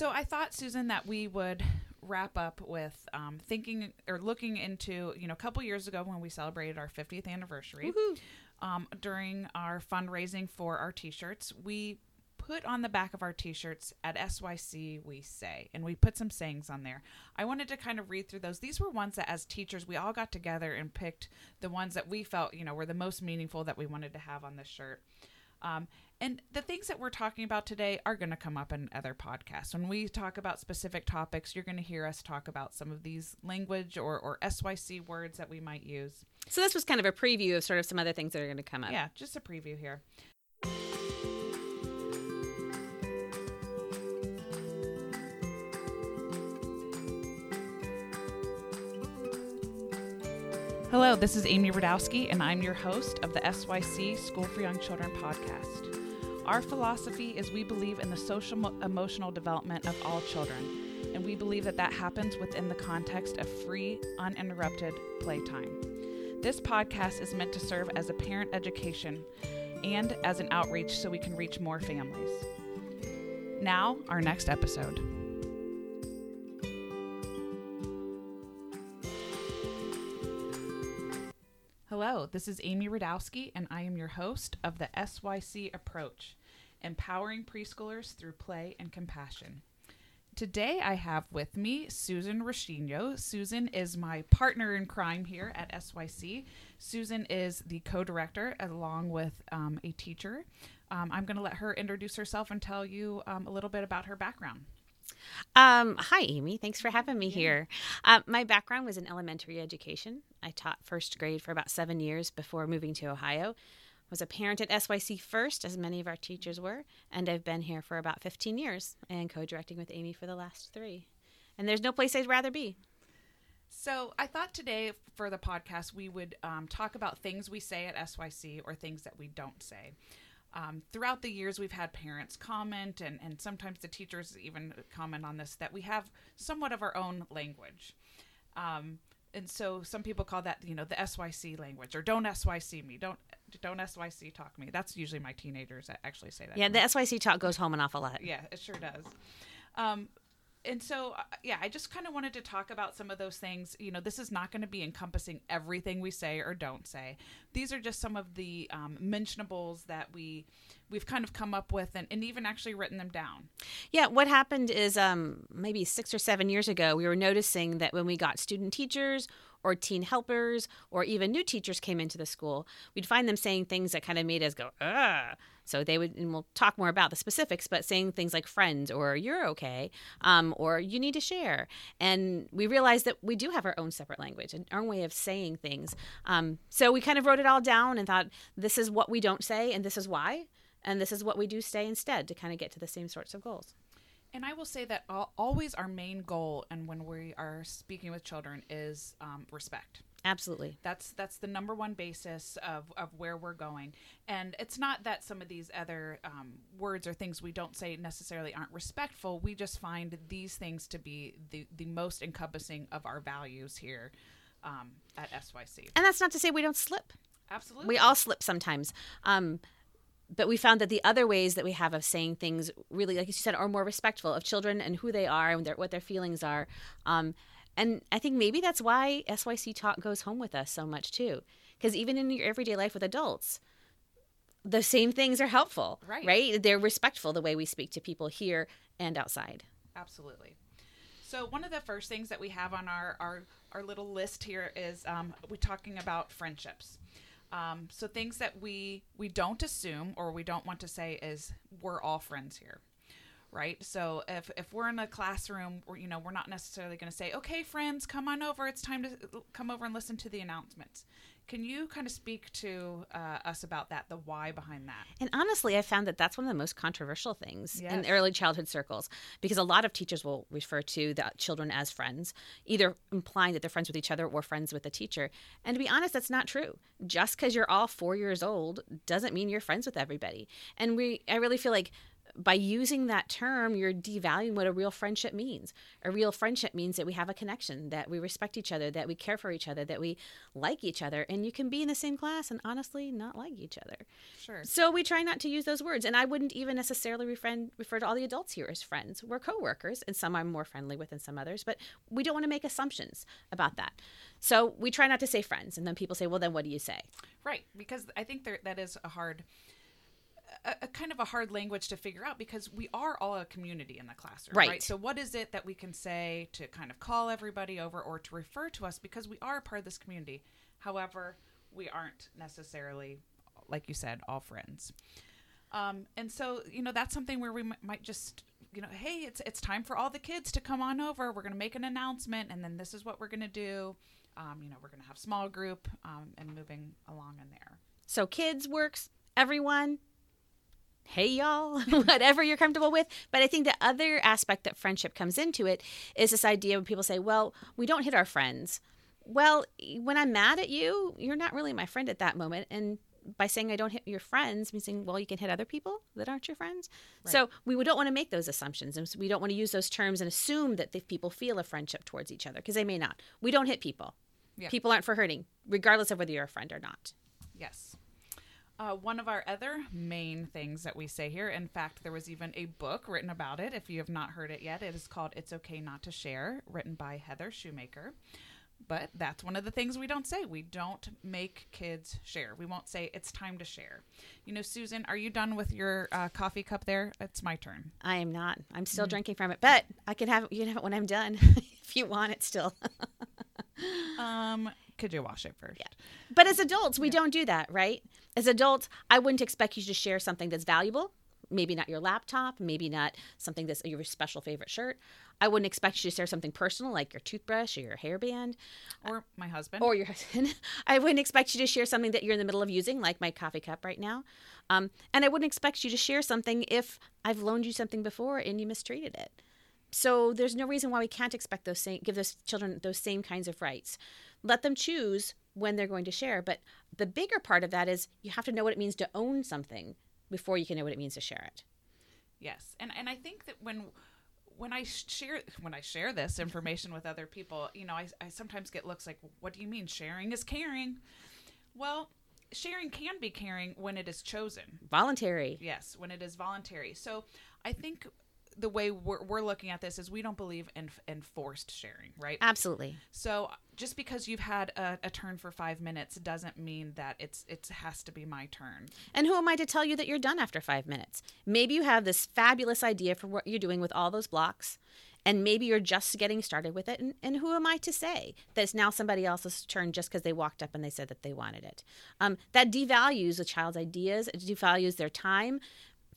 So I thought, Susan, that we would wrap up with um, thinking or looking into, you know, a couple years ago when we celebrated our 50th anniversary. Um, during our fundraising for our t-shirts, we put on the back of our t-shirts at SYC we say and we put some sayings on there. I wanted to kind of read through those. These were ones that as teachers we all got together and picked the ones that we felt, you know, were the most meaningful that we wanted to have on this shirt. Um, and the things that we're talking about today are going to come up in other podcasts. When we talk about specific topics, you're going to hear us talk about some of these language or, or SYC words that we might use. So this was kind of a preview of sort of some other things that are going to come up. Yeah, just a preview here. Hello, this is Amy Radowski, and I'm your host of the SYC School for Young Children podcast. Our philosophy is we believe in the social emotional development of all children, and we believe that that happens within the context of free, uninterrupted playtime. This podcast is meant to serve as a parent education and as an outreach so we can reach more families. Now, our next episode. This is Amy Radowski, and I am your host of the SYC Approach Empowering Preschoolers Through Play and Compassion. Today I have with me Susan Rashino. Susan is my partner in crime here at SYC. Susan is the co director along with um, a teacher. Um, I'm going to let her introduce herself and tell you um, a little bit about her background. Um, hi, Amy. Thanks for having me here. Uh, my background was in elementary education. I taught first grade for about seven years before moving to Ohio. Was a parent at SYC first, as many of our teachers were, and I've been here for about 15 years and co-directing with Amy for the last three. And there's no place I'd rather be. So I thought today for the podcast we would um, talk about things we say at SYC or things that we don't say. Um, throughout the years, we've had parents comment, and, and sometimes the teachers even comment on this, that we have somewhat of our own language. Um, and so some people call that, you know, the SYC language, or don't SYC me, don't don't SYC talk me. That's usually my teenagers that actually say that. Yeah, the. SYC talk goes home an awful lot. Yeah, it sure does. Um, and so, uh, yeah, I just kind of wanted to talk about some of those things. You know, this is not going to be encompassing everything we say or don't say. These are just some of the um, mentionables that we we've kind of come up with and, and even actually written them down. Yeah, what happened is um, maybe six or seven years ago, we were noticing that when we got student teachers or teen helpers or even new teachers came into the school, we'd find them saying things that kind of made us go, ah. So they would, and we'll talk more about the specifics, but saying things like friends or you're okay um, or you need to share. And we realized that we do have our own separate language and our own way of saying things. Um, so we kind of wrote it all down and thought, this is what we don't say and this is why. And this is what we do say instead to kind of get to the same sorts of goals. And I will say that always our main goal, and when we are speaking with children, is um, respect. Absolutely. That's that's the number one basis of, of where we're going. And it's not that some of these other um, words or things we don't say necessarily aren't respectful. We just find these things to be the, the most encompassing of our values here um, at SYC. And that's not to say we don't slip. Absolutely. We all slip sometimes. Um, but we found that the other ways that we have of saying things really, like you said, are more respectful of children and who they are and their, what their feelings are. Um, and I think maybe that's why SYC Talk goes home with us so much too. Because even in your everyday life with adults, the same things are helpful, Right. Right? They're respectful the way we speak to people here and outside. Absolutely. So one of the first things that we have on our our, our little list here is um, we're talking about friendships. Um, so things that we we don't assume or we don't want to say is we're all friends here, right? So if if we're in a classroom, we're, you know, we're not necessarily going to say, okay, friends, come on over. It's time to come over and listen to the announcements. Can you kind of speak to uh, us about that, the why behind that? And honestly, I found that that's one of the most controversial things in early childhood circles because a lot of teachers will refer to the children as friends, either implying that they're friends with each other or friends with the teacher. And to be honest, that's not true. Just because you're all four years old doesn't mean you're friends with everybody. And we, I really feel like by using that term, you're devaluing what a real friendship means. A real friendship means that we have a connection, that we respect each other, that we care for each other, that we like each other. And you can be in the same class and honestly not like each other. Sure. So we try not to use those words. And I wouldn't even necessarily refer, refer to all the adults here as friends. We're coworkers, and some I'm more friendly with than some others, but we don't want to make assumptions about that. So we try not to say friends. And then people say, well, then what do you say? Right. Because I think there, that is a hard a, a, kind of a hard language to figure out because we are all a community in the classroom, right. right? So, what is it that we can say to kind of call everybody over or to refer to us because we are a part of this community? However, we aren't necessarily, like you said, all friends. Um, and so, you know, that's something where we m- might just, you know, hey, it's it's time for all the kids to come on over. We're going to make an announcement, and then this is what we're going to do. Um, you know, we're going to have small group um, and moving along in there. So, kids works. Everyone, hey y'all whatever you're comfortable with. But i think the other aspect that friendship comes into it is this idea when people say well we don't hit our friends. Well when i'm mad at you you're not really my friend at that moment. And by saying i don't hit your friends means saying well you can hit other people that aren't your friends. Right. so we don't want to make those assumptions. And we don't want to use those terms and assume that the people feel a friendship towards each other because they may not. We don't hit people. People aren't for hurting regardless of whether you're a friend or not. Yes uh, one of our other main things that we say here, in fact, there was even a book written about it. If you have not heard it yet, it is called It's Okay Not to Share, written by Heather Shumaker. But that's one of the things we don't say. We don't make kids share. We won't say it's time to share. You know, Susan, are you done with your uh, coffee cup there? It's my turn. I am not. I'm still mm-hmm. drinking from it, but I can have it. You can have it when I'm done if you want it still. um, could you wash it first? Yeah. But as adults, we yeah. don't do that, right? As adults, I wouldn't expect you to share something that's valuable. Maybe not your laptop, maybe not something that's your special favorite shirt. I wouldn't expect you to share something personal like your toothbrush or your hairband. Or my husband. Or your husband. I wouldn't expect you to share something that you're in the middle of using, like my coffee cup right now. Um, and I wouldn't expect you to share something if I've loaned you something before and you mistreated it. So there's no reason why we can't expect those same, give those children those same kinds of rights. Let them choose when they're going to share. But the bigger part of that is you have to know what it means to own something before you can know what it means to share it. Yes, and and I think that when when I share when I share this information with other people, you know, I, I sometimes get looks like, "What do you mean sharing is caring?" Well, sharing can be caring when it is chosen, voluntary. Yes, when it is voluntary. So I think the way we're, we're looking at this is we don't believe in, in forced sharing, right? Absolutely. So just because you've had a, a, turn for five minutes doesn't mean that it's it has to be my turn. And who am I to tell you that you're done after five minutes? Maybe you have this fabulous idea for what you're doing with all those blocks. And maybe you're just getting started with it. And, and who am I to say that it's now somebody else's turn just because they walked up and they said that they wanted it? Um, that devalues a child's ideas, it devalues their time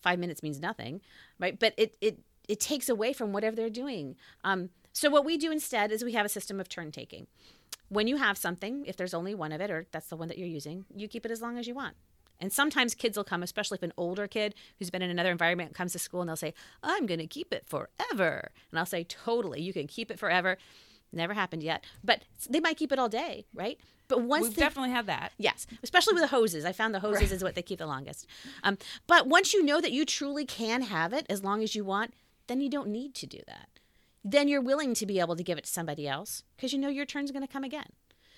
five minutes means nothing, right? But it it it takes away from whatever they're doing. Um, so what we do instead is we have a system of turn taking. When you have something, if there's only one of it, or that's the one that you're using, you keep it as long as you want. And sometimes kids will come, especially if an older kid who's been in another environment comes to school and they'll say, I'm going to keep it forever. And I'll say, totally, you can keep it forever. Never happened yet, but they might keep it all day, right? But once we've they, definitely had that, yes, especially with the hoses. I found the hoses right. is what they keep the longest. Um, but once you know that you truly can have it as long as you want, then you don't need to do that. Then you're willing to be able to give it to somebody else because you know your turn's going to come again.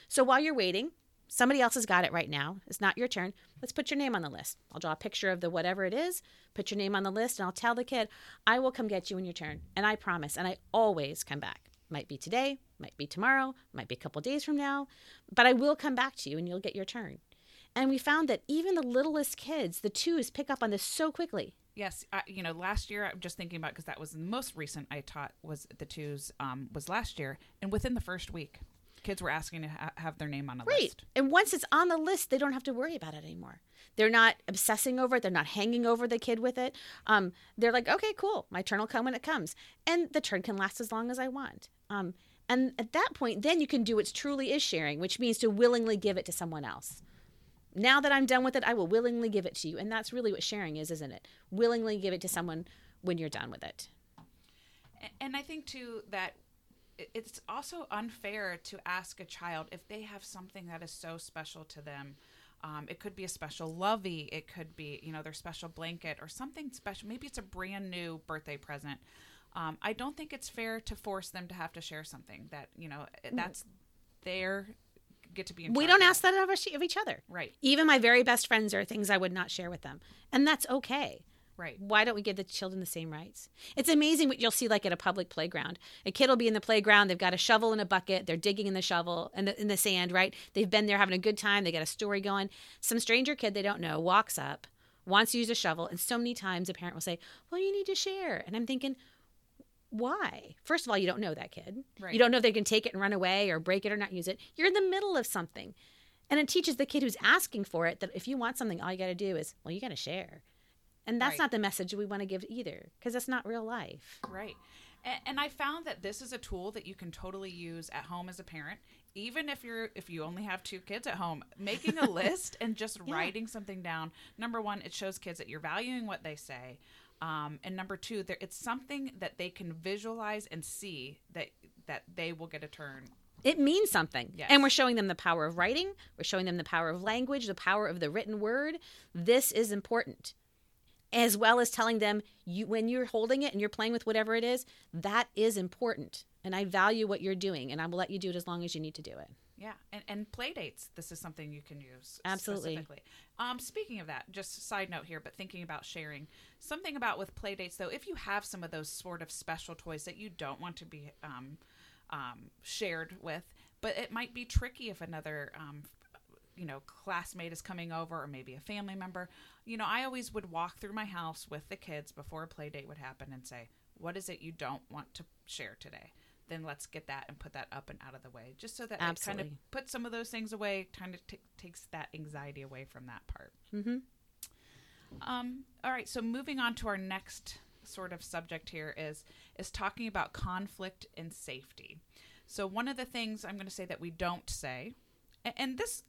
So while you're waiting, somebody else has got it right now. It's not your turn. Let's put your name on the list. I'll draw a picture of the whatever it is, put your name on the list, and I'll tell the kid, I will come get you in your turn. And I promise. And I always come back. Might be today, might be tomorrow, might be a couple days from now, but I will come back to you and you'll get your turn. And we found that even the littlest kids, the twos, pick up on this so quickly. Yes, you know, last year I'm just thinking about because that was the most recent I taught was the twos um, was last year, and within the first week, kids were asking to ha- have their name on a right. list. And once it's on the list, they don't have to worry about it anymore. They're not obsessing over it. They're not hanging over the kid with it. Um, they're like, okay, cool. My turn will come when it comes, and the turn can last as long as I want. Um, and at that point, then you can do what truly is sharing, which means to willingly give it to someone else. Now that I'm done with it, I will willingly give it to you. And that's really what sharing is, isn't it? Willingly give it to someone when you're done with it. And I think, too, that it's also unfair to ask a child if they have something that is so special to them Um, it could be a special lovey. It could be, you know, their special blanket or something special. Maybe it's a brand new birthday present. Um, I don't think it's fair to force them to have to share something that, you know, that's their get to be We don't ask that of each other. Right, Even my very best friends are things I would not share with them. And that's okay. Right. Why don't we give the children the same rights? It's amazing what you'll see like at a public playground. A kid will be in the playground, they've got a shovel and a bucket, they're digging in the shovel and the, in the sand, right? They've been there having a good time, they got a story going. Some stranger kid they don't know walks up, wants to use a shovel, and so many times a parent will say, Well, you need to share. And I'm thinking, why? First of all, you don't know that kid. Right. You don't know if they can take it and run away or break it or not use it. You're in the middle of something. And it teaches the kid who's asking for it that if you want something, all you got to do is, well, you got to share. And that's Right. not the message we want to give either, because that's not real life. Right. And, and I found that this is a tool that you can totally use at home as a parent, even if you're if you only have two kids at home. Making a list and just Yeah. writing something down. Number one, it shows kids that you're valuing what they say. Um, and number two, there it's something that they can visualize and see that that they will get a turn. It means something. Yes. And we're showing them the power of writing, we're showing them the power of language, the power of the written word. This is important. As well as telling them you when you're holding it and you're playing with whatever it is, that is important. And I value what you're doing and I will let you do it as long as you need to do it. Yeah, and, and play dates. This is something you can use. Absolutely. Specifically. Um, speaking of that, just side note here, but thinking about sharing, something about with play dates though, if you have some of those sort of special toys that you don't want to be um, um, shared with, but it might be tricky if another um, you know classmate is coming over or maybe a family member you know i always would walk through my house with the kids before a play date would happen and say what is it you don't want to share today then let's get that and put that up and out of the way just so that it kind of puts some of those things away kind of t- takes that anxiety away from that part Mm-hmm. um, all right, so moving on to our next sort of subject here is is talking about conflict and safety. So one of the things I'm going to say that we don't say, and, and this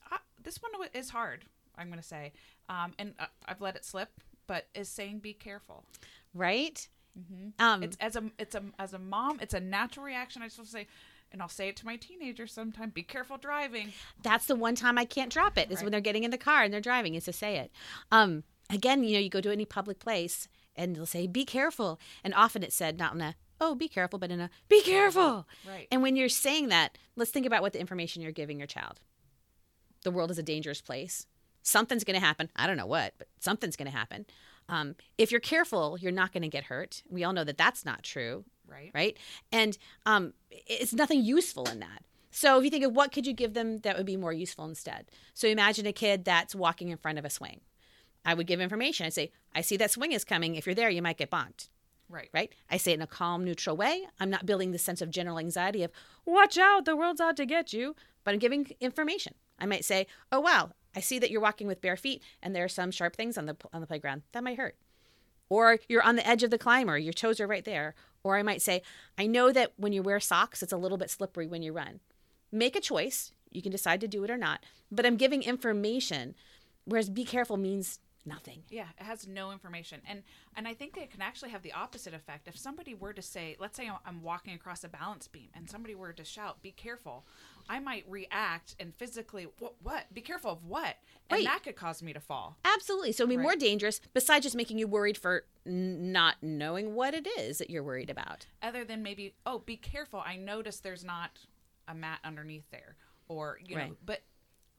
this one is hard. I'm going to say, um, and uh, I've let it slip, but is saying be careful. Right? Mm-hmm. Um, It's as a it's a as a mom, it's a natural reaction. I just say, and I'll say it to my teenagers sometime: be careful driving. that's the one time I can't drop it is Right. when they're getting in the car and they're driving is to say it. Um, again, you know, you go to any public place and they'll say, be careful. And often it's said not in a, oh, be careful, but in a, be careful. Right. And when you're saying that, let's think about what the information you're giving your child. The world is a dangerous place. Something's going to happen. I don't know what, but something's going to happen. Um, if you're careful, you're not going to get hurt. We all know that that's not true right. right? And um, it's nothing useful in that. So if you think of what could you give them that would be more useful instead? So imagine a kid that's walking in front of a swing. I would give information. I'd say, I see that swing is coming. If you're there, you might get bonked, Right. right? I say it in a calm, neutral way. I'm not building the sense of general anxiety of, watch out, the world's out to get you. But I'm giving information. I might say, oh, wow, I see that you're walking with bare feet and there are some sharp things on the, on the playground. That might hurt or you're on the edge of the climber, your toes are right there. Or I might say, I know that when you wear socks, it's a little bit slippery when you run. Make a choice. You can decide to do it or not. But I'm giving information, whereas be careful means nothing. Yeah, it has no information, and and I think it can actually have the opposite effect. If somebody were to say, let's say I'm walking across a balance beam, and somebody were to shout, "Be careful," I might react and physically, what? What? Be careful of what? And Right. that could cause me to fall. Absolutely. So it'd be Right. more dangerous, besides just making you worried for n- not knowing what it is that you're worried about. Other than maybe, oh, be careful. I notice there's not a mat underneath there, or you know, Right. but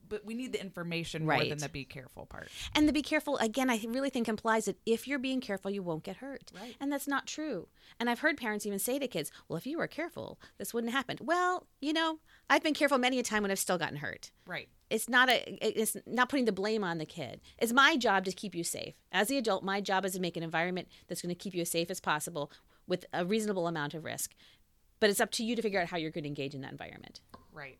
but we need the information more Right. than the be careful part. And the be careful, again, I really think implies that if you're being careful, you won't get hurt. Right. And that's not true. And I've heard parents even say to kids, well, if you were careful, this wouldn't happen. Well, you know, I've been careful many a time when I've still gotten hurt. Right. It's not a it's not putting the blame on the kid. It's my job to keep you safe. As the adult, my job is to make an environment that's going to keep you as safe as possible with a reasonable amount of risk. But it's up to you to figure out how you're going to engage in that environment. Right.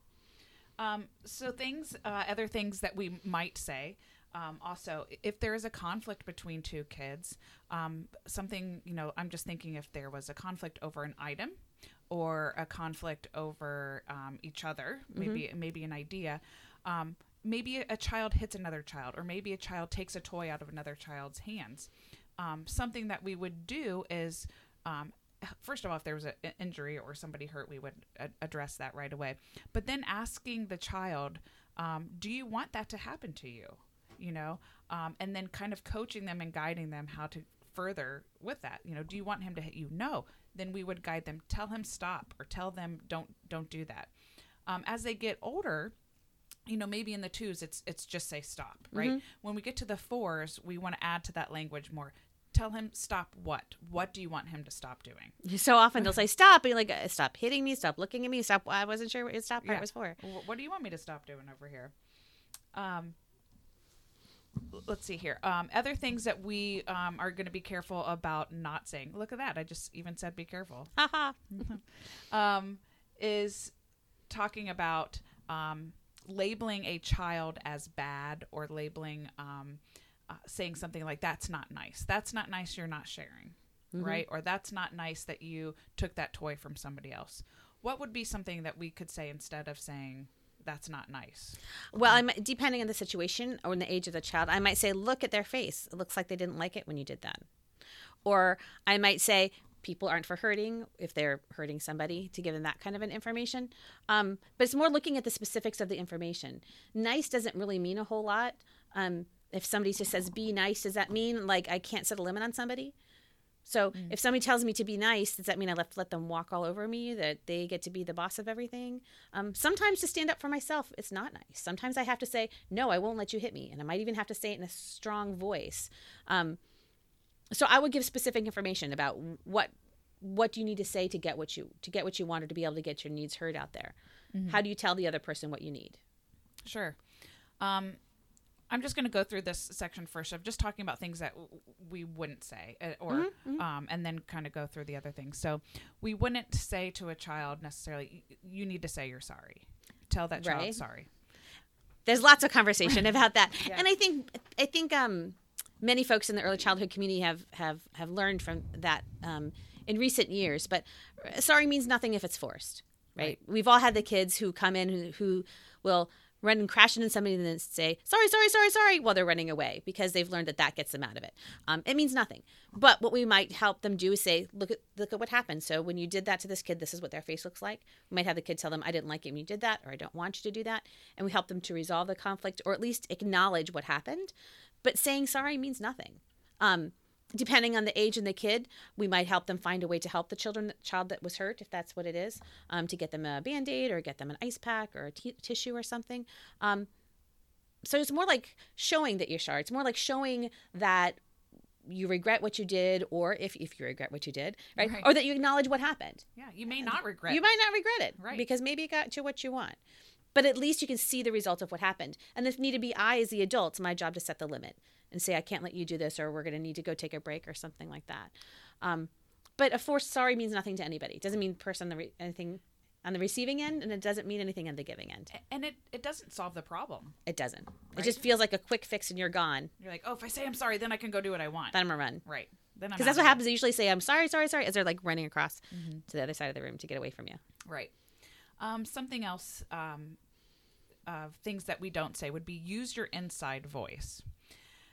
Um, so things, uh, other things that we might say. Um, also, if there is a conflict between two kids, um, something you know, I'm just thinking if there was a conflict over an item, or a conflict over um, each other, maybe maybe an idea. Um, maybe a child hits another child, or maybe a child takes a toy out of another child's hands. Um, something that we would do is um, first of all, if there was an injury or somebody hurt, we would a- address that right away. But then asking the child, um, "Do you want that to happen to you?" you know, um, and then kind of coaching them and guiding them how to further with that. You know, do you want him to hit you? No. Then we would guide them. Tell him stop, or tell them don't don't do that. Um, as they get older, you know maybe in the twos it's it's just say stop right Mm-hmm. when we get to the fours we want to add to that language more tell him stop what what do you want him to stop doing So often they'll say stop, and like, uh, stop hitting me, stop looking at me, stop. I wasn't sure what your stop part Yeah. was for. What do you want me to stop doing over here um let's see here um other things that we um are going to be careful about not saying look at that i just even said be careful Haha. um, is talking about um, labeling a child as bad or labeling um, uh, saying something like that's not nice that's not nice you're not sharing right or that's not nice that you took that toy from somebody else what would be something that we could say instead of saying that's not nice Well, I'm depending on the situation or in the age of the child, I might say, look at their face. It looks like they didn't like it when you did that. Or I might say, people aren't for hurting if they're hurting somebody to give them that kind of an information. Um, but it's more looking at the specifics of the information. Nice doesn't really mean a whole lot. Um, if somebody just says be nice, does that mean like I can't set a limit on somebody? So if somebody tells me to be nice, does that mean I left let them walk all over me? That they get to be the boss of everything? Um, sometimes to stand up for myself, it's not nice. Sometimes I have to say no, I won't let you hit me, and I might even have to say it in a strong voice. Um, so I would give specific information about what what do you need to say to get what you to get what you want or to be able to get your needs heard out there. How do you tell the other person what you need? Sure. Um, I'm just going to go through this section first of just talking about things that w- we wouldn't say, uh, or Um, and then kind of go through the other things. So we wouldn't say to a child necessarily, "You need to say you're sorry." Tell that child Right. sorry. there's lots of conversation about that and i think i think um many folks in the early childhood community have have have learned from that um in recent years but uh, sorry means nothing if it's forced right, we've all had the kids who come in who, who will run and crash into somebody and then say sorry sorry sorry sorry while they're running away because they've learned that that gets them out of it. Um, it means nothing. But what we might help them do is say look at look at what happened. So when you did that to this kid this is what their face looks like. We might have the kid tell them i didn't like it when you did that or i don't want you to do that and we help them to resolve the conflict or at least acknowledge what happened. But saying sorry means nothing. Um, depending on the age and the kid, we might help them find a way to help the children child that was hurt, if that's what it is, um, to get them a band aid or get them an ice pack or a t- tissue or something. Um, so it's more like showing that you're sorry. It's more like showing that you regret what you did, or if, if you regret what you did, right? Right. Or that you acknowledge what happened. Yeah, you may not regret. You might not regret it, Right. Because maybe it got you what you want. But at least you can see the result of what happened. And if need to be, I, as the adult, it's my job to set the limit and say, I can't let you do this, or we're going to need to go take a break, or something like that. Um, but a forced sorry means nothing to anybody. It doesn't mean person the re- anything on the receiving end, and it doesn't mean anything on the giving end. and it, it doesn't solve the problem. It doesn't. It just feels like a quick fix, and you're gone. You're like, oh, if I say I'm sorry, then I can go do what I want. Then I'm a run. right. Then I'm Because that's what happens. They usually say, "I'm sorry, sorry, sorry," as they're like running across Mm-hmm. to the other side of the room to get away from you. Right. Um, something else. Um, of things that we don't say would be use your inside voice.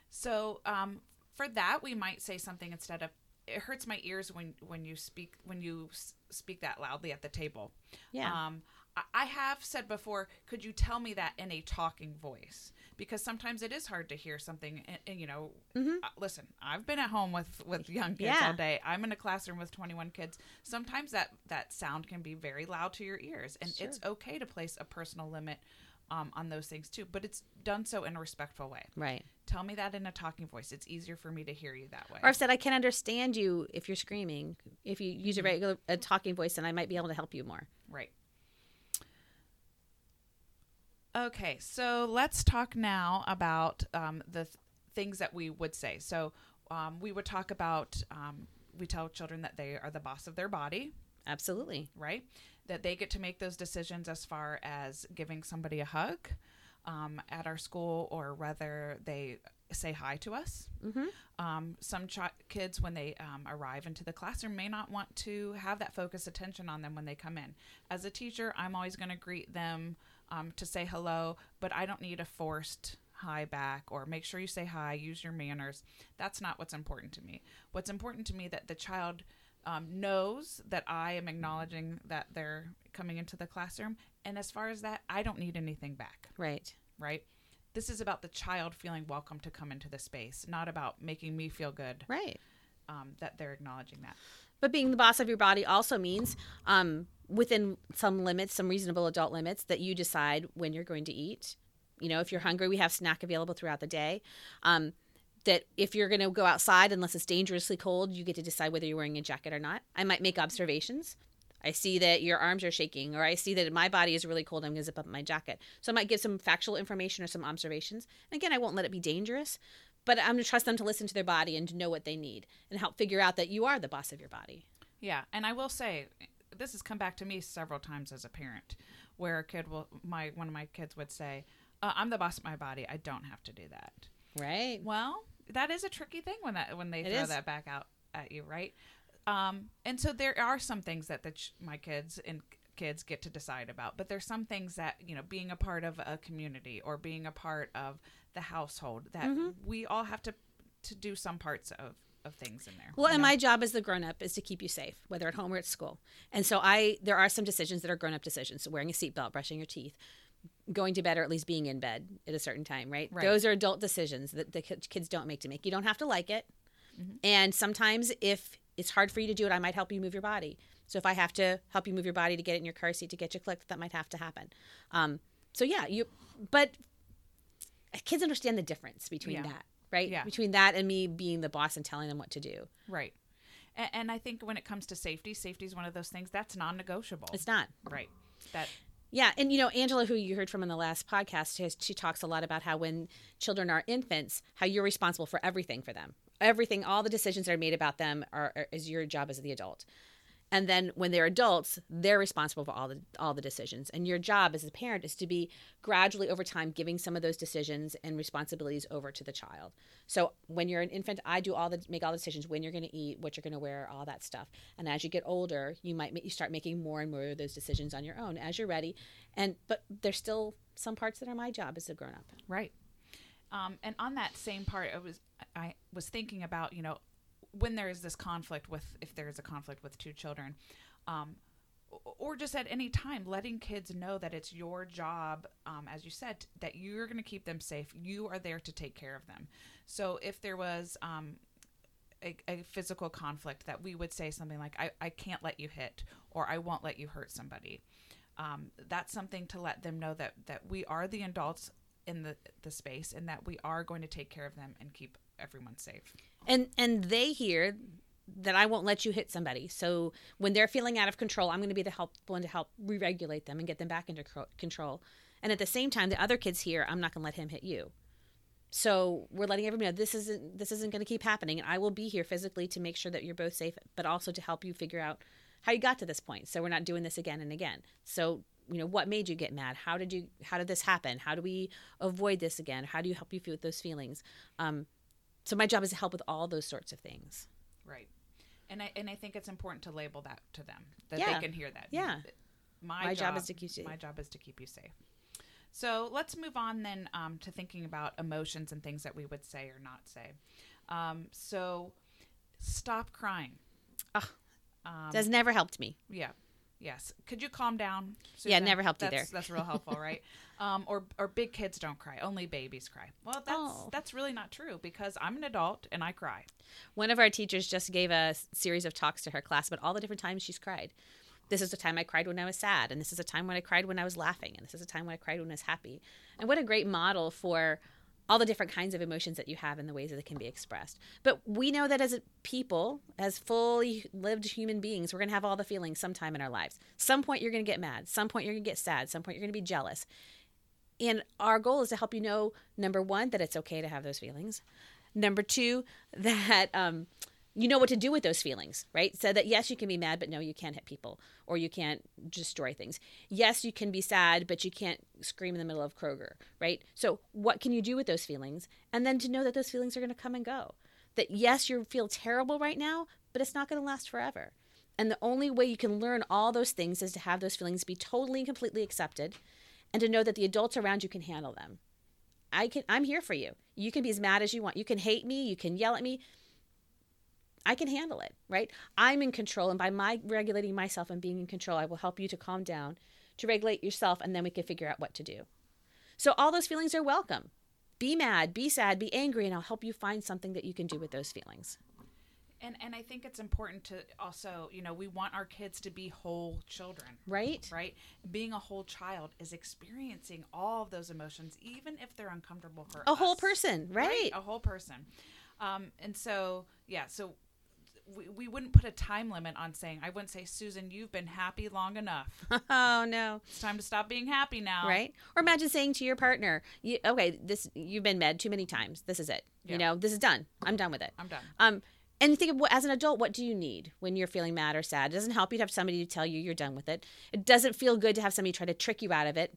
So um, for that, we might say something instead of "It hurts my ears when when you speak when you s- speak that loudly at the table." Yeah. Um, I- I have said before, could you tell me that in a talking voice? Because sometimes it is hard to hear something. And, and, you know, uh, listen, I've been at home with with young kids Yeah. all day. I'm in a classroom with 21 kids. Sometimes that that sound can be very loud to your ears, and it's okay to place a personal limit um, on those things too. But it's done so in a respectful way. Right. Tell me that in a talking voice. It's easier for me to hear you that way. Or I've said I can understand you if you're screaming. If you use a regular a talking voice, then I might be able to help you more. Right. Okay, so let's talk now about um, the th- things that we would say. So um, we would talk about, um, we tell children that they are the boss of their body, Absolutely. right? That they get to make those decisions as far as giving somebody a hug um, at our school or whether they say hi to us. Mm-hmm. Um, some ch- kids, when they um, arrive into the classroom, may not want to have that focused attention on them when they come in. As a teacher, I'm always going to greet them um, to say hello, but I don't need a forced hi back or make sure you say hi, use your manners. That's not what's important to me. What's important to me that the child um, knows that I am acknowledging that they're coming into the classroom, and as far as that, I don't need anything back Right. right? this is about the child feeling welcome to come into the space, not about making me feel good Right. um, that they're acknowledging that. But being the boss of your body also means, um, within some limits, some reasonable adult limits, that you decide when you're going to eat. You know, if you're hungry, we have snack available throughout the day. Um, that if you're going to go outside, unless it's dangerously cold, you get to decide whether you're wearing a jacket or not. I might make observations. I see that your arms are shaking, or I see that my body is really cold. I'm going to zip up my jacket. So I might give some factual information or some observations. And again, I won't let it be dangerous, but I'm going to trust them to listen to their body and to know what they need and help figure out that you are the boss of your body. Yeah, and I will say this has come back to me several times as a parent, where a kid will my one of my kids would say, uh, "I'm the boss of my body. I don't have to do that." Right. Well, that is a tricky thing when that when they It throw is. that back out at you, right? Um, and so there are some things that the ch- my kids and kids get to decide about, but there's some things that you know, being a part of a community or being a part of the household, that Mm-hmm. we all have to to do some parts of of things in there. Well, and know? my job as the grown up is to keep you safe, whether at home or at school. And so I there are some decisions that are grown up decisions. So wearing a seatbelt, brushing your teeth, going to bed or at least being in bed at a certain time, right? Right. Those are adult decisions that the kids don't make to make. You don't have to like it. Mm-hmm. And sometimes if it's hard for you to do it, I might help you move your body. So if I have to help you move your body to get it in your car seat to get you clicked, that might have to happen. Um, so yeah, you but kids understand the difference between Yeah. that, right? Yeah. Between that and me being the boss and telling them what to do. Right. And, and I think when it comes to safety, safety is one of those things that's non-negotiable. It's not. right. That Yeah, and you know Angela, who you heard from in the last podcast, has- she talks a lot about how when children are infants, how you're responsible for everything for them. Everything, all the decisions that are made about them are, are is your job as the adult. And then when they're adults, they're responsible for all the all the decisions. And your job as a parent is to be gradually over time giving some of those decisions and responsibilities over to the child. So when you're an infant, I do all the make all the decisions when you're going to eat, what you're going to wear, all that stuff. And as you get older, you might you start making more and more of those decisions on your own as you're ready. And but there's still some parts that are my job as a grown up. Right. Um, and on that same part, I was I was thinking about you know when there is this conflict with if there is a conflict with two children, um, or just at any time, letting kids know that it's your job, um, as you said, that you're going to keep them safe. You are there to take care of them. So if there was um, a, a physical conflict, that we would say something like, I, "I can't let you hit," or "I won't let you hurt somebody." um, that's something to let them know that that we are the adults in the the space and that we are going to take care of them and keep everyone safe. and and they hear that I won't let you hit somebody. So when they're feeling out of control, I'm going to be the help one to help re-regulate them and get them back into control. And at the same time, the other kids hear, I'm not going to let him hit you. So we're letting everybody know this isn't this isn't going to keep happening, and I will be here physically to make sure that you're both safe, but also to help you figure out how you got to this point. So we're not doing this again and again. So you know what made you get mad? How did you? How did this happen? How do we avoid this again? How do you help you feel with those feelings? Um, so my job is to help with all those sorts of things. Right. And I and I think it's important to label that to them that Yeah. they can hear that. Yeah. My, My job, job is to keep you safe. My job is to keep you safe. So let's move on then um, to thinking about emotions and things that we would say or not say. Um, so stop crying. Ugh. Um, That's never helped me. Yeah. Yes. Could you calm down? Yeah, never helped that's, either. That's real helpful, right? Um, or or big kids don't cry. Only babies cry. Well, that's Oh. that's really not true because I'm an adult and I cry. One of our teachers just gave a series of talks to her class about all the different times she's cried. This is the time I cried when I was sad, and this is a time when I cried when I was laughing, and this is a time when I cried when I was happy. And what a great model for all the different kinds of emotions that you have and the ways that it can be expressed. But we know that as people, as fully lived human beings, we're going to have all the feelings sometime in our lives. Some point you're going to get mad, some point you're going to get sad, some point you're going to be jealous. And our goal is to help you know number one, that it's okay to have those feelings. Number two, that um, you know what to do with those feelings, right? So that yes, you can be mad, but no, you can't hit people or you can't destroy things. Yes, you can be sad, but you can't scream in the middle of Kroger, right? So what can you do with those feelings? And then to know that those feelings are going to come and go. That yes, you feel terrible right now, but it's not going to last forever. And the only way you can learn all those things is to have those feelings be totally and completely accepted and to know that the adults around you can handle them. I can I'm here for you. You can be as mad as you want. You can hate me, you can yell at me. I can handle it, right? I'm in control and by my regulating myself and being in control, I will help you to calm down, to regulate yourself and then we can figure out what to do. So all those feelings are welcome. be mad, be sad, be angry, and I'll help you find something that you can do with those feelings. And and I think it's important to also, you know, we want our kids to be whole children. Right? Right? Being a whole child is experiencing all of those emotions, even if they're uncomfortable for A whole us. person, right? A whole person. Um, and so, yeah, so we, we wouldn't put a time limit on saying, I wouldn't say, Susan, you've been happy long enough. oh no. It's time to stop being happy now. Right? Or imagine saying to your partner, you, "Okay, this you've been med too many times. This is it. Yeah. You know, this is done. I'm done with it." I'm done. Um, and you think of what, as an adult, what do you need when you're feeling mad or sad? It doesn't help you to have somebody to tell you you're done with it. It doesn't feel good to have somebody try to trick you out of it.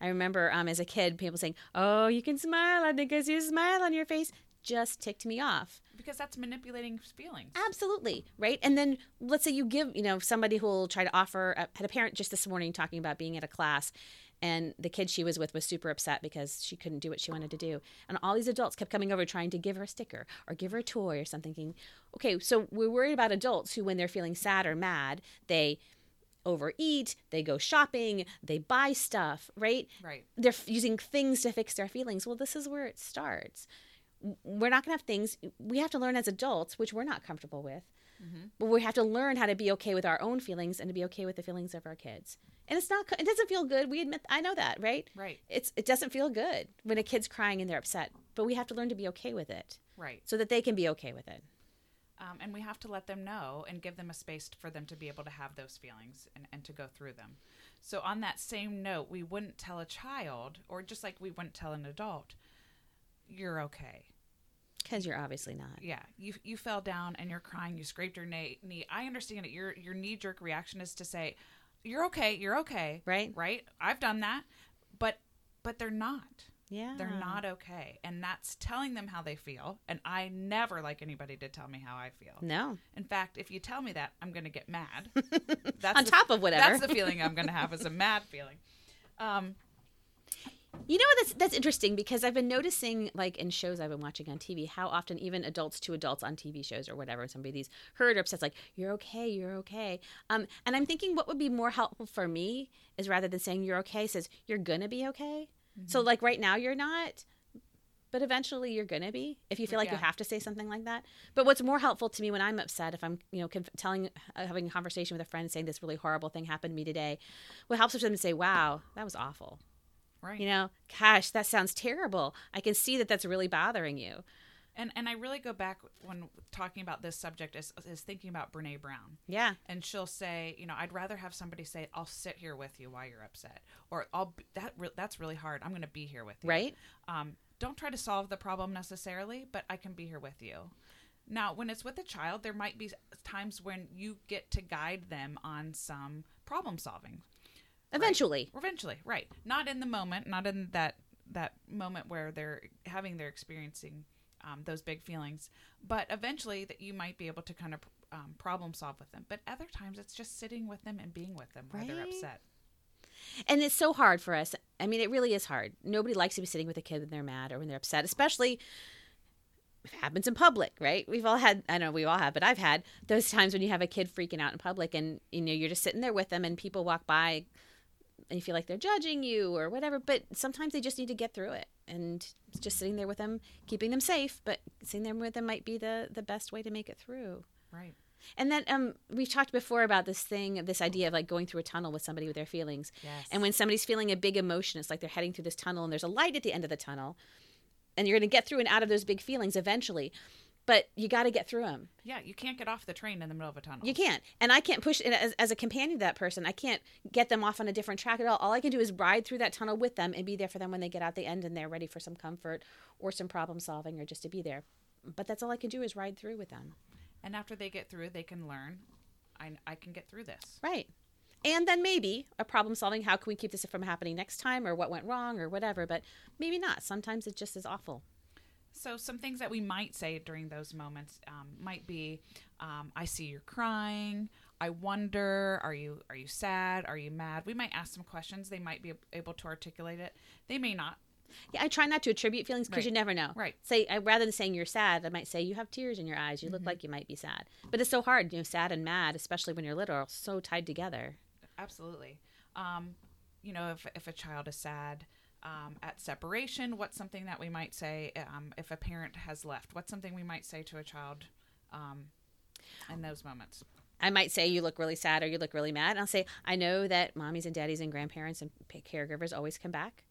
I remember um, as a kid, people saying, "Oh, you can smile. I think I see a smile on your face." Just ticked me off. Because that's manipulating feelings. Absolutely, right? And then let's say you give, you know, somebody who will try to offer. I had a parent just this morning talking about being at a class, and the kid she was with was super upset because she couldn't do what she wanted to do. And all these adults kept coming over trying to give her a sticker or give her a toy or something. Thinking, okay, so we're worried about adults who, when they're feeling sad or mad, they overeat, they go shopping, they buy stuff, right? Right. They're f- using things to fix their feelings. Well, this is where it starts. We're not going to have things, we have to learn as adults, which we're not comfortable with. But we have to learn how to be okay with our own feelings and to be okay with the feelings of our kids. And it's not, it doesn't feel good. We admit, I know that, right? Right. It's, it doesn't feel good when a kid's crying and they're upset, but we have to learn to be okay with it Right. so that they can be okay with it. Um, and we have to let them know and give them a space for them to be able to have those feelings and, and to go through them. So, on that same note, we wouldn't tell a child, or just like we wouldn't tell an adult, you're okay. Because you're obviously not. Yeah, you you fell down and you're crying. You scraped your knee. knee. I understand it. Your your knee jerk reaction is to say, "You're okay. You're okay." Right. Right. I've done that, but but they're not. Yeah. They're not okay, and that's telling them how they feel. And I never like anybody to tell me how I feel. No. In fact, if you tell me that, I'm going to get mad. That's On the- top of whatever. That's the feeling I'm going to have is a mad feeling. Um, You know that's that's interesting because I've been noticing like in shows I've been watching on TV how often even adults to adults on TV shows or whatever somebody's hurt or upset like you're okay you're okay. Um and I'm thinking what would be more helpful for me is rather than saying you're okay says you're gonna be okay. So like right now you're not but eventually you're gonna be if you feel like you have to say something like that. But what's more helpful to me when i'm upset if i'm you know conf- telling uh, having a conversation with a friend saying this really horrible thing happened to me today what helps is for them to say wow that was awful right. you know, gosh, that sounds terrible. I can see that that's really bothering you. And and I really go back when talking about this subject is is thinking about Brene Brown. Yeah. And she'll say, you know, I'd rather have somebody say, "I'll sit here with you while you're upset," or "I'll that re- that's really hard. I'm going to be here with you." Right? Um, don't try to solve the problem necessarily, but I can be here with you. Now, when it's with a child, there might be times when you get to guide them on some problem solving. Eventually. Eventually, right? Not in the moment, not in that that moment where they're having they're experiencing um, those big feelings, but eventually that you might be able to kind of um, problem solve with them. But other times, it's just sitting with them and being with them while they're upset. And it's so hard for us. I mean, it really is hard. Nobody likes to be sitting with a kid when they're mad or when they're upset, especially if it happens in public, right? We've all had, I know we all have, but I've had those times when you have a kid freaking out in public and, you know, you're just sitting there with them and people walk by and you feel like they're judging you or whatever. But sometimes they just need to get through it. And just sitting there with them, keeping them safe, but sitting there with them might be the, the best way to make it through. Right. And then um, we've talked before about this thing, this idea of like going through a tunnel with somebody with their feelings. Yes. And when somebody's feeling a big emotion, it's like they're heading through this tunnel and there's a light at the end of the tunnel. And you're going to get through and out of those big feelings eventually. But you got to get through them. Yeah, you can't get off the train in the middle of a tunnel. You can't. And I can't push, as, as a companion to that person, I can't get them off on a different track at all. All I can do is ride through that tunnel with them and be there for them when they get out the end and they're ready for some comfort or some problem solving or just to be there. But that's all I can do is ride through with them. And after they get through, they can learn. I, I can get through this. Right. And then maybe a problem solving how can we keep this from happening next time or what went wrong or whatever, but maybe not. Sometimes it just is awful. So, some things that we might say during those moments um, might be, um, "I see you're crying. I wonder, are you are you sad? Are you mad?" We might ask some questions. They might be able to articulate it. They may not. Yeah, I try not to attribute feelings because Right. you never know. Right. Say I, rather than saying you're sad, I might say you have tears in your eyes. You look like you might be sad. But it's so hard, you know, sad and mad, especially when you're little, are so tied together. Absolutely. Um, you know, if if a child is sad, Um, at separation, what's something that we might say um, if a parent has left? What's something we might say to a child um, in those moments? I might say you look really sad or you look really mad. And I'll say I know that mommies and daddies and grandparents and caregivers always come back.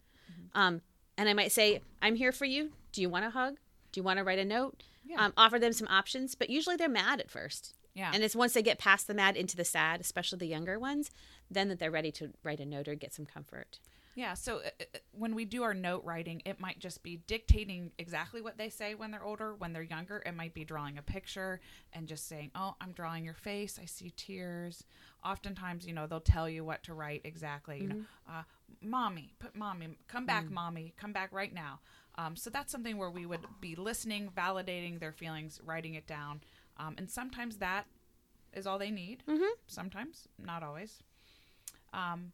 Um, and I might say I'm here for you. Do you want a hug? Do you want to write a note? Yeah. Um, offer them some options. But usually they're mad at first. Yeah. And it's once they get past the mad into the sad, especially the younger ones, then that they're ready to write a note or get some comfort. Yeah, so uh, uh, when we do our note writing, it might just be dictating exactly what they say when they're older. When they're younger, it might be drawing a picture and just saying, "Oh, I'm drawing your face. I see tears." Oftentimes, you know, they'll tell you what to write exactly. You know, uh, "Mommy, put mommy, come back, mommy, come back right now." Um, so that's something where we would be listening, validating their feelings, writing it down, um, and sometimes that is all they need. Mm-hmm. Sometimes, not always. Um,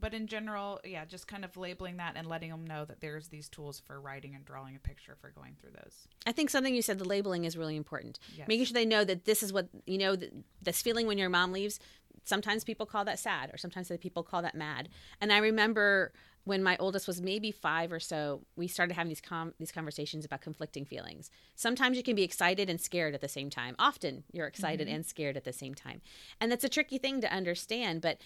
but in general, yeah, just kind of labeling that and letting them know that there's these tools for writing and drawing a picture for going through those. I think something you said, the labeling is really important. Yes. Making sure they know that this is what, you know, this feeling when your mom leaves, sometimes people call that sad or sometimes people call that mad. And I remember when my oldest was maybe five or so, we started having these com- these conversations about conflicting feelings. Sometimes you can be excited and scared at the same time. Often you're excited mm-hmm. and scared at the same time. And that's a tricky thing to understand, but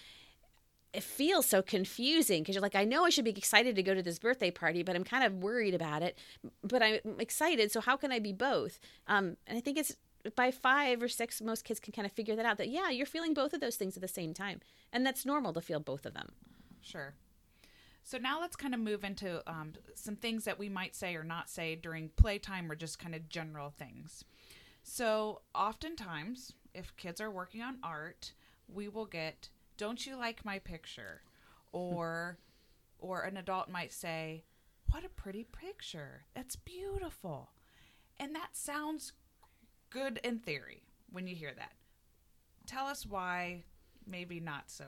it feels so confusing because you're like, I know I should be excited to go to this birthday party, but I'm kind of worried about it. But I'm excited, so how can I be both? Um, and I think it's by five or six, most kids can kind of figure that out. That yeah, you're feeling both of those things at the same time, and that's normal to feel both of them. Sure. So now let's kind of move into um, some things that we might say or not say during playtime or just kind of general things. So oftentimes, if kids are working on art, we will get, "Don't you like my picture?" or or an adult might say, "What a pretty picture. That's beautiful." And that sounds good in theory when you hear that. Tell us why maybe not so.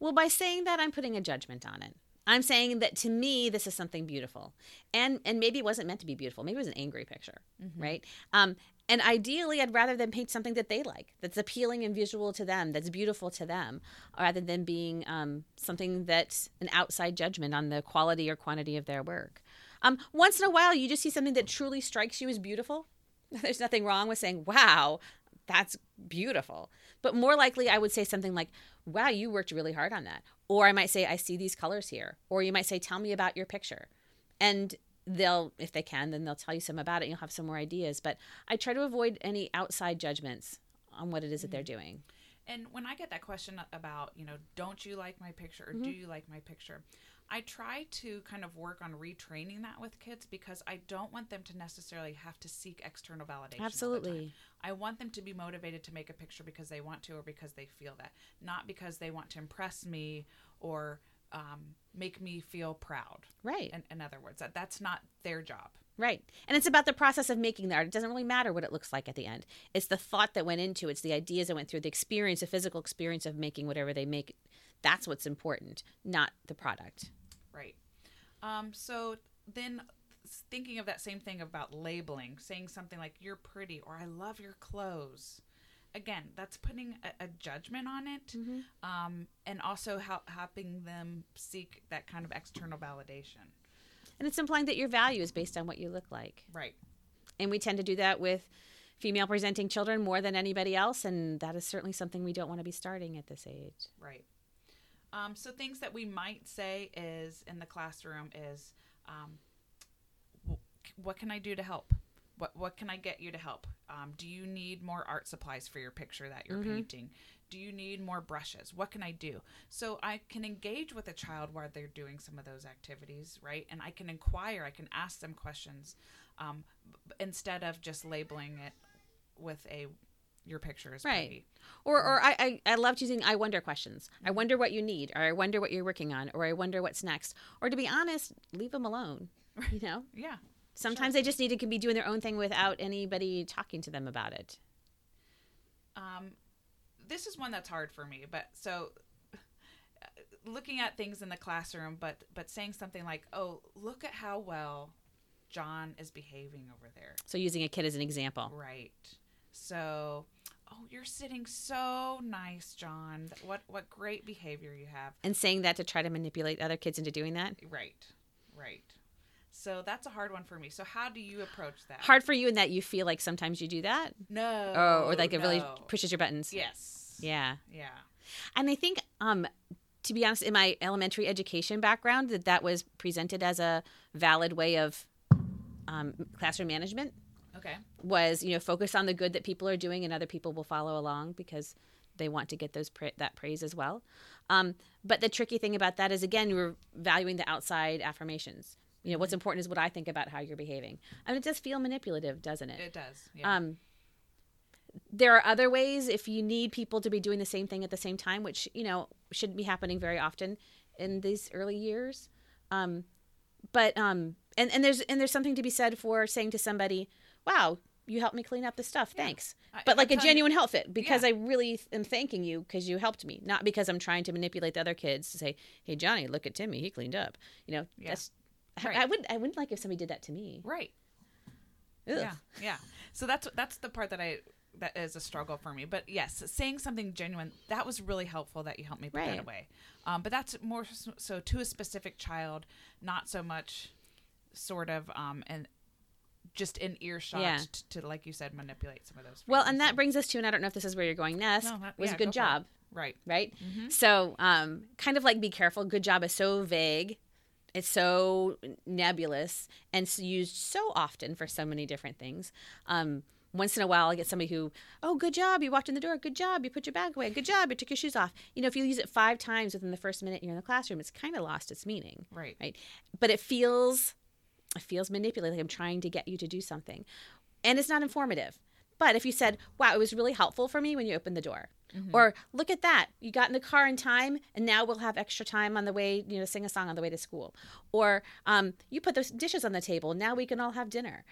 Well, by saying that, I'm putting a judgment on it. I'm saying that to me, this is something beautiful, and and maybe it wasn't meant to be beautiful. Maybe it was an angry picture, right? Um, and ideally, I'd rather them paint something that they like, that's appealing and visual to them, that's beautiful to them, rather than being um, something that's an outside judgment on the quality or quantity of their work. Um, once in a while, you just see something that truly strikes you as beautiful. There's nothing wrong with saying, "Wow, that's beautiful." But more likely, I would say something like, wow, you worked really hard on that. Or I might say, I see these colors here. Or you might say, tell me about your picture. And they'll, if they can, then they'll tell you some about it and you'll have some more ideas. But I try to avoid any outside judgments on what it is that they're mm-hmm. doing. And when I get that question about, you know, don't you like my picture or do mm-hmm. you like my picture? I try to kind of work on retraining that with kids because I don't want them to necessarily have to seek external validation. all the time. Absolutely. I want them to be motivated to make a picture because they want to or because they feel that, not because they want to impress me or um, make me feel proud. Right. In, in other words, that that's not their job. Right. And it's about the process of making the art. It doesn't really matter what it looks like at the end. It's the thought that went into it, it's the ideas that went through, the experience, the physical experience of making whatever they make. That's what's important, not the product. Right. Um, so then thinking of that same thing about labeling, saying something like "you're pretty" or "I love your clothes." Again, that's putting a, a judgment on it, um, and also help, helping them seek that kind of external validation. And it's implying that your value is based on what you look like. Right. And we tend to do that with female presenting children more than anybody else. And that is certainly something we don't want to be starting at this age. Right. Um, so things that we might say is in the classroom is, um, wh- what can I do to help? What what can I get you to help? Um, do you need more art supplies for your picture that you're painting? Do you need more brushes? What can I do? So I can engage with a child while they're doing some of those activities, right? And I can inquire. I can ask them questions um, b- instead of just labeling it with a your picture is Right. pretty. Or, or I, I, I loved using I wonder questions. I wonder what you need, or I wonder what you're working on, or I wonder what's next. Or to be honest, leave them alone. You know, Yeah. Sometimes they just need to be doing their own thing without anybody talking to them about it. Um, this is one that's hard for me, but so uh, looking at things in the classroom, but but saying something like, "Oh, look at how well John is behaving over there." So using a kid as an example. Right. So, oh, you're sitting so nice, John. What what great behavior you have. And saying that to try to manipulate other kids into doing that. Right. Right. So that's a hard one for me. So how do you approach that? Hard for you in that you feel like sometimes you do that, No. or, or like it really pushes your buttons. Yes. Yeah. Yeah. And I think, um, to be honest, in my elementary education background, that that was presented as a valid way of um, classroom management. Okay. Was you know focus on the good that people are doing, and other people will follow along because they want to get those pra- that praise as well. Um, but the tricky thing about that is again, you're valuing the outside affirmations. You know, what's important is what I think about how you're behaving. I mean, it does feel manipulative, doesn't it? It does. Yeah. Um, there are other ways if you need people to be doing the same thing at the same time, which you know shouldn't be happening very often in these early years. Um, but um, and and there's and there's something to be said for saying to somebody, "Wow, you helped me clean up the stuff. Thanks." I- But like a tell you- genuine help fit because Yeah. I really am thanking you because you helped me, not because I'm trying to manipulate the other kids to say, "Hey, Johnny, look at Timmy, he cleaned up." You know, Yeah. that's. Right. I, I wouldn't. I wouldn't like if somebody did that to me. right. Ugh. Yeah. Yeah. So that's that's the part that I that is a struggle for me. But yes, saying something genuine that was really helpful that you helped me put Right. that away. Um, but that's more so to a specific child, not so much sort of um and just in earshot Yeah. t- to like you said manipulate some of those. Well, and that So- brings us to, and I don't know if this is where you're going next. No, that- was yeah, a good it. job. right. right? Mm-hmm. So, um, kind of like be careful. Good job is so vague. It's so nebulous and used so often for so many different things. Um, once in a while, I get somebody who, oh, good job, you walked in the door. Good job, you put your bag away. Good job, you took your shoes off. You know, if you use it five times within the first minute you're in the classroom, it's kind of lost its meaning, Right. right? But it feels, it feels manipulative. Like I'm trying to get you to do something, and it's not informative. But if you said, wow, it was really helpful for me when you opened the door. Or look at that, you got in the car in time, and now we'll have extra time on the way, you know, sing a song on the way to school. Or um, you put those dishes on the table, now we can all have dinner.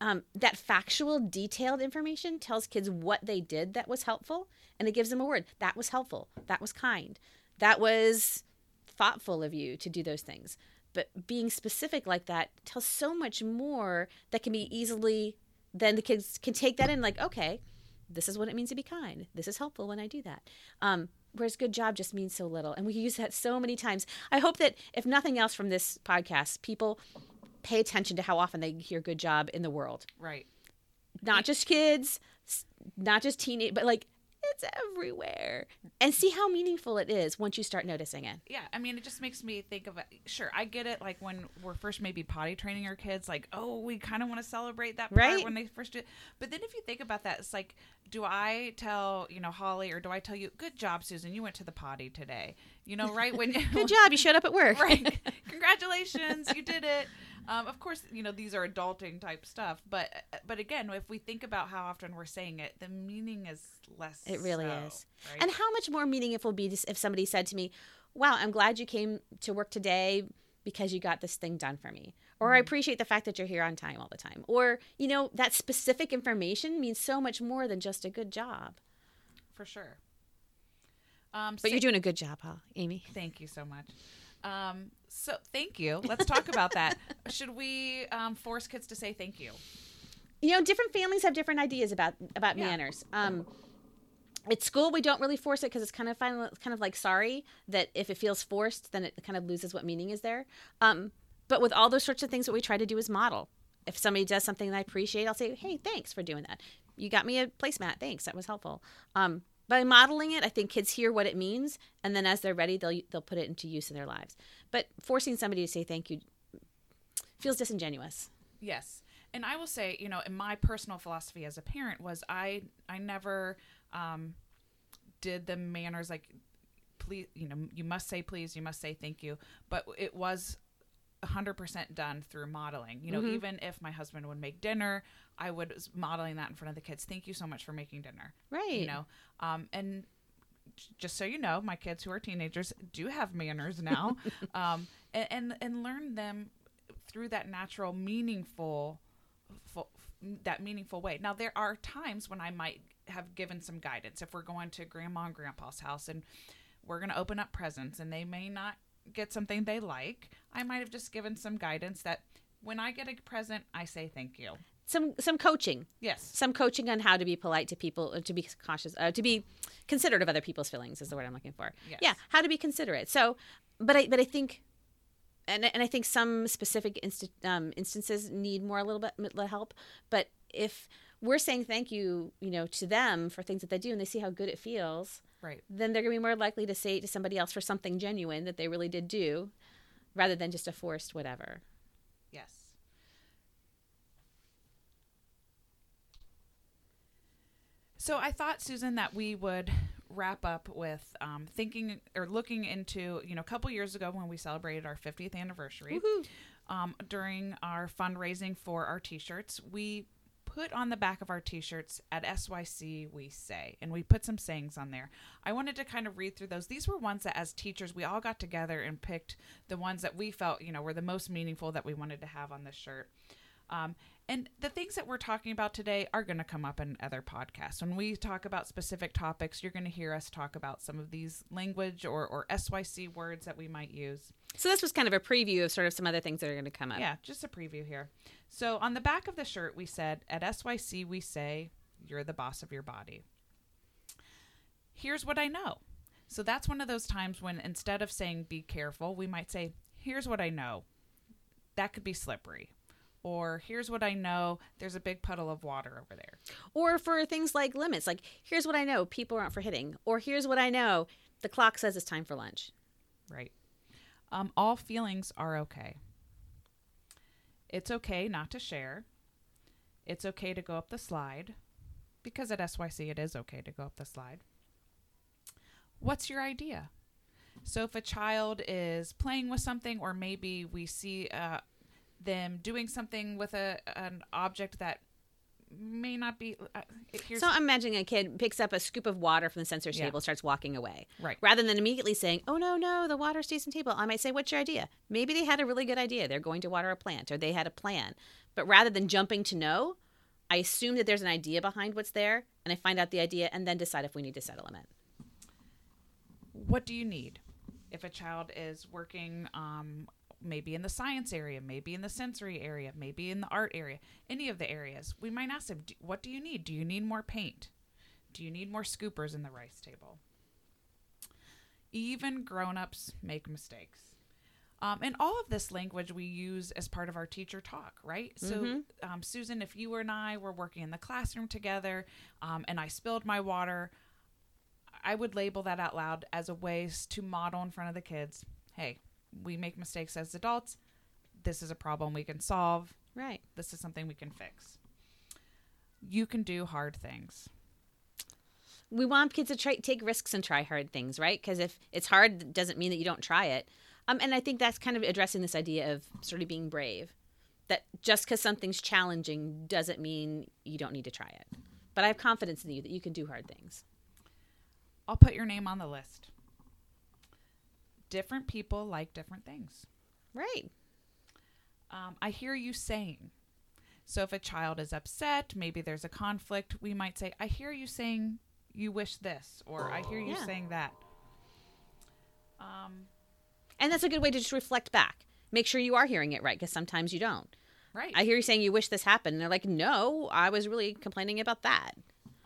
Um, that factual, detailed information tells kids what they did that was helpful, and it gives them a word. That was helpful. That was kind. That was thoughtful of you to do those things. But being specific like that tells so much more that can be easily, then the kids can take that in, like, okay, this is what it means to be kind. This is helpful when I do that. Um, whereas good job just means so little. And we use that so many times. I hope that if nothing else from this podcast, people pay attention to how often they hear good job in the world. Right. Not just kids, not just teenage, but like it's everywhere. And see how meaningful it is once you start noticing it. Yeah, I mean, it just makes me think of it. Sure, I get it. Like when we're first maybe potty training our kids, like, oh, we kind of want to celebrate that part Right. when they first do. it. But then if you think about that, it's like, do I tell you know Holly or do I tell you, good job, Susan, you went to the potty today? You know, right when Good job, you showed up at work. right? Congratulations, you did it. Um, of course, you know these are adulting type stuff, but but again, if we think about how often we're saying it, the meaning is less. It really so, is. right? And how much more meaningful would be if somebody said to me, Wow, I'm glad you came to work today because you got this thing done for me. Or I appreciate the fact that you're here on time all the time. Or, you know, that specific information means so much more than just a good job. for sure. Um, But sa- you're doing a good job, huh, Amy? Thank you so much. Um, so thank you. Let's talk about that. Should we um, force kids to say thank you? you know different families have different ideas about about Yeah. manners um at school we don't really force it because it's kind of fine kind of like sorry that if it feels forced then it kind of loses what meaning is there um but with all those sorts of things what we try to do is model if somebody does something that i appreciate i'll say hey thanks for doing that you got me a placemat thanks that was helpful um by modeling it i think kids hear what it means and then as they're ready they'll they'll put it into use in their lives. But forcing somebody to say thank you feels disingenuous. Yes. And I will say, you know, in my personal philosophy as a parent was I I never um, did the manners like please, you know, you must say please, you must say thank you, but it was 100% done through modeling. You know, Mhm. even if my husband would make dinner, I would modeling that in front of the kids. Thank you so much for making dinner. right you know um and just so you know my kids who are teenagers do have manners now um and, and and learn them through that natural meaningful fo- that meaningful way now there are times when i might have given some guidance if we're going to grandma and grandpa's house and we're going to open up presents and they may not get something they like i might have just given some guidance that when i get a present i say thank you some some coaching yes some coaching on how to be polite to people, uh, to be cautious, uh, to be considerate of other people's feelings is the word I'm looking for. Yes. Yeah, how to be considerate. So, but I but I think and and I think some specific inst- um, instances need more a little bit help. But if we're saying thank you, you know, to them for things that they do, and they see how good it feels, Right. then they're going to be more likely to say it to somebody else for something genuine that they really did do, rather than just a forced whatever. Yes. So I thought, Susan, that we would wrap up with um, thinking or looking into, you know, a couple years ago when we celebrated our 50th anniversary, um, during our fundraising for our t shirts, we put on the back of our t-shirts at SYC we say and we put some sayings on there. I wanted to kind of read through those. These were ones that as teachers we all got together and picked the ones that we felt, you know, were the most meaningful that we wanted to have on this shirt. Um, and the things that we're talking about today are going to come up in other podcasts. When we talk about specific topics, you're going to hear us talk about some of these language or, or SYC words that we might use. So this was kind of a preview of sort of some other things that are going to come up. Yeah, just a preview here. So on the back of the shirt, we said, at SYC, we say, you're the boss of your body. Here's what I know. So that's one of those times when instead of saying be careful, we might say, here's what I know. That could be slippery. Or here's what I know. There's a big puddle of water over there. Or for things like limits, like here's what I know people aren't for hitting. Or here's what I know the clock says it's time for lunch. Right. Um, all feelings are okay. It's okay not to share. It's okay to go up the slide because at SYC it is okay to go up the slide. What's your idea? So if a child is playing with something, or maybe we see uh, them doing something with a an object that may not be. Uh, So I'm imagining a kid picks up a scoop of water from the sensor's Yeah. table, starts walking away. Right. Rather than immediately saying, "Oh no, no, the water stays in the table," I might say, "What's your idea?" Maybe they had a really good idea. They're going to water a plant, or they had a plan. But rather than jumping to no, I assume that there's an idea behind what's there, and I find out the idea, and then decide if we need to set a limit. what do you need if a child is working um, maybe in the science area maybe in the sensory area maybe in the art area any of the areas we might ask them what do you need? Do you need more paint? Do you need more scoopers in the rice table? Even grown-ups make mistakes. Um, and all of this language we use as part of our teacher talk, right? So, um, Susan, if you and I were working in the classroom together um, and I spilled my water, I would label that out loud as a way to model in front of the kids. Hey, we make mistakes as adults. This is a problem we can solve. Right. This is something we can fix. You can do hard things. we want kids to try take risks and try hard things, right? Because if it's hard, it doesn't mean that you don't try it. Um, and I think that's kind of addressing this idea of sort of being brave. That just because something's challenging doesn't mean you don't need to try it. But I have confidence in you that you can do hard things. I'll put your name on the list. Different people like different things. Right. Um, I hear you saying. So if a child is upset, maybe there's a conflict, we might say, I hear you saying you wish this, or I hear you Yeah. saying that. Um, And that's a good way to just reflect back. Make sure you are hearing it right, because sometimes you don't. right. I hear you saying you wish this happened. And they're like, no, I was really complaining about that.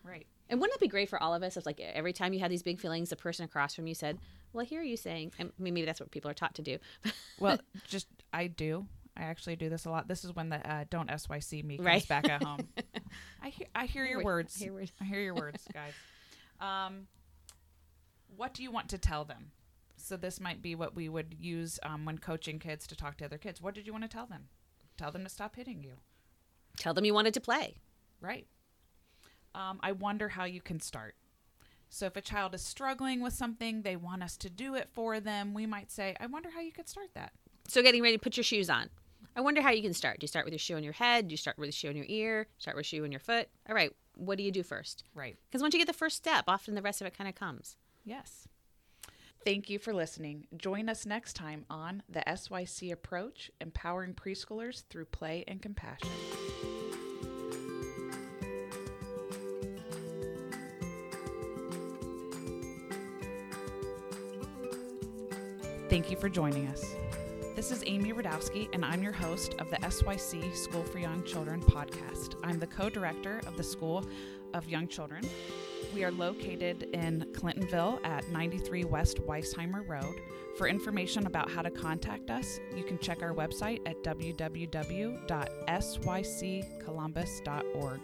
right. And wouldn't it be great for all of us if, like, every time you had these big feelings, the person across from you said, "Well, I hear you saying." I mean, maybe that's what people are taught to do. Well, just I do. I actually do this a lot. This is when the uh, don't SYC me comes Right. back at home. I hear I hear your words. I hear words. I hear your words, guys. Um, what do you want to tell them? So this might be what we would use um, when coaching kids to talk to other kids. What did you want to tell them? Tell them to stop hitting you. Tell them you wanted to play. Right. Um, I wonder how you can start. So if a child is struggling with something, they want us to do it for them. We might say, I wonder how you could start that. So, getting ready to put your shoes on. I wonder how you can start. Do you start with your shoe on your head? Do you start with a shoe on your ear? Start with a shoe on your foot? All right. What do you do first? Right. Because once you get the first step, often the rest of it kind of comes. Yes. Thank you for listening. Join us next time on the SYC Approach Empowering Preschoolers Through Play and Compassion. Thank you for joining us. This is Amy Radowski, and I'm your host of the SYC School for Young Children podcast. I'm the co director of the School of Young Children. We are located in Clintonville at 93 West Weisheimer Road. For information about how to contact us, you can check our website at www.syccolumbus.org.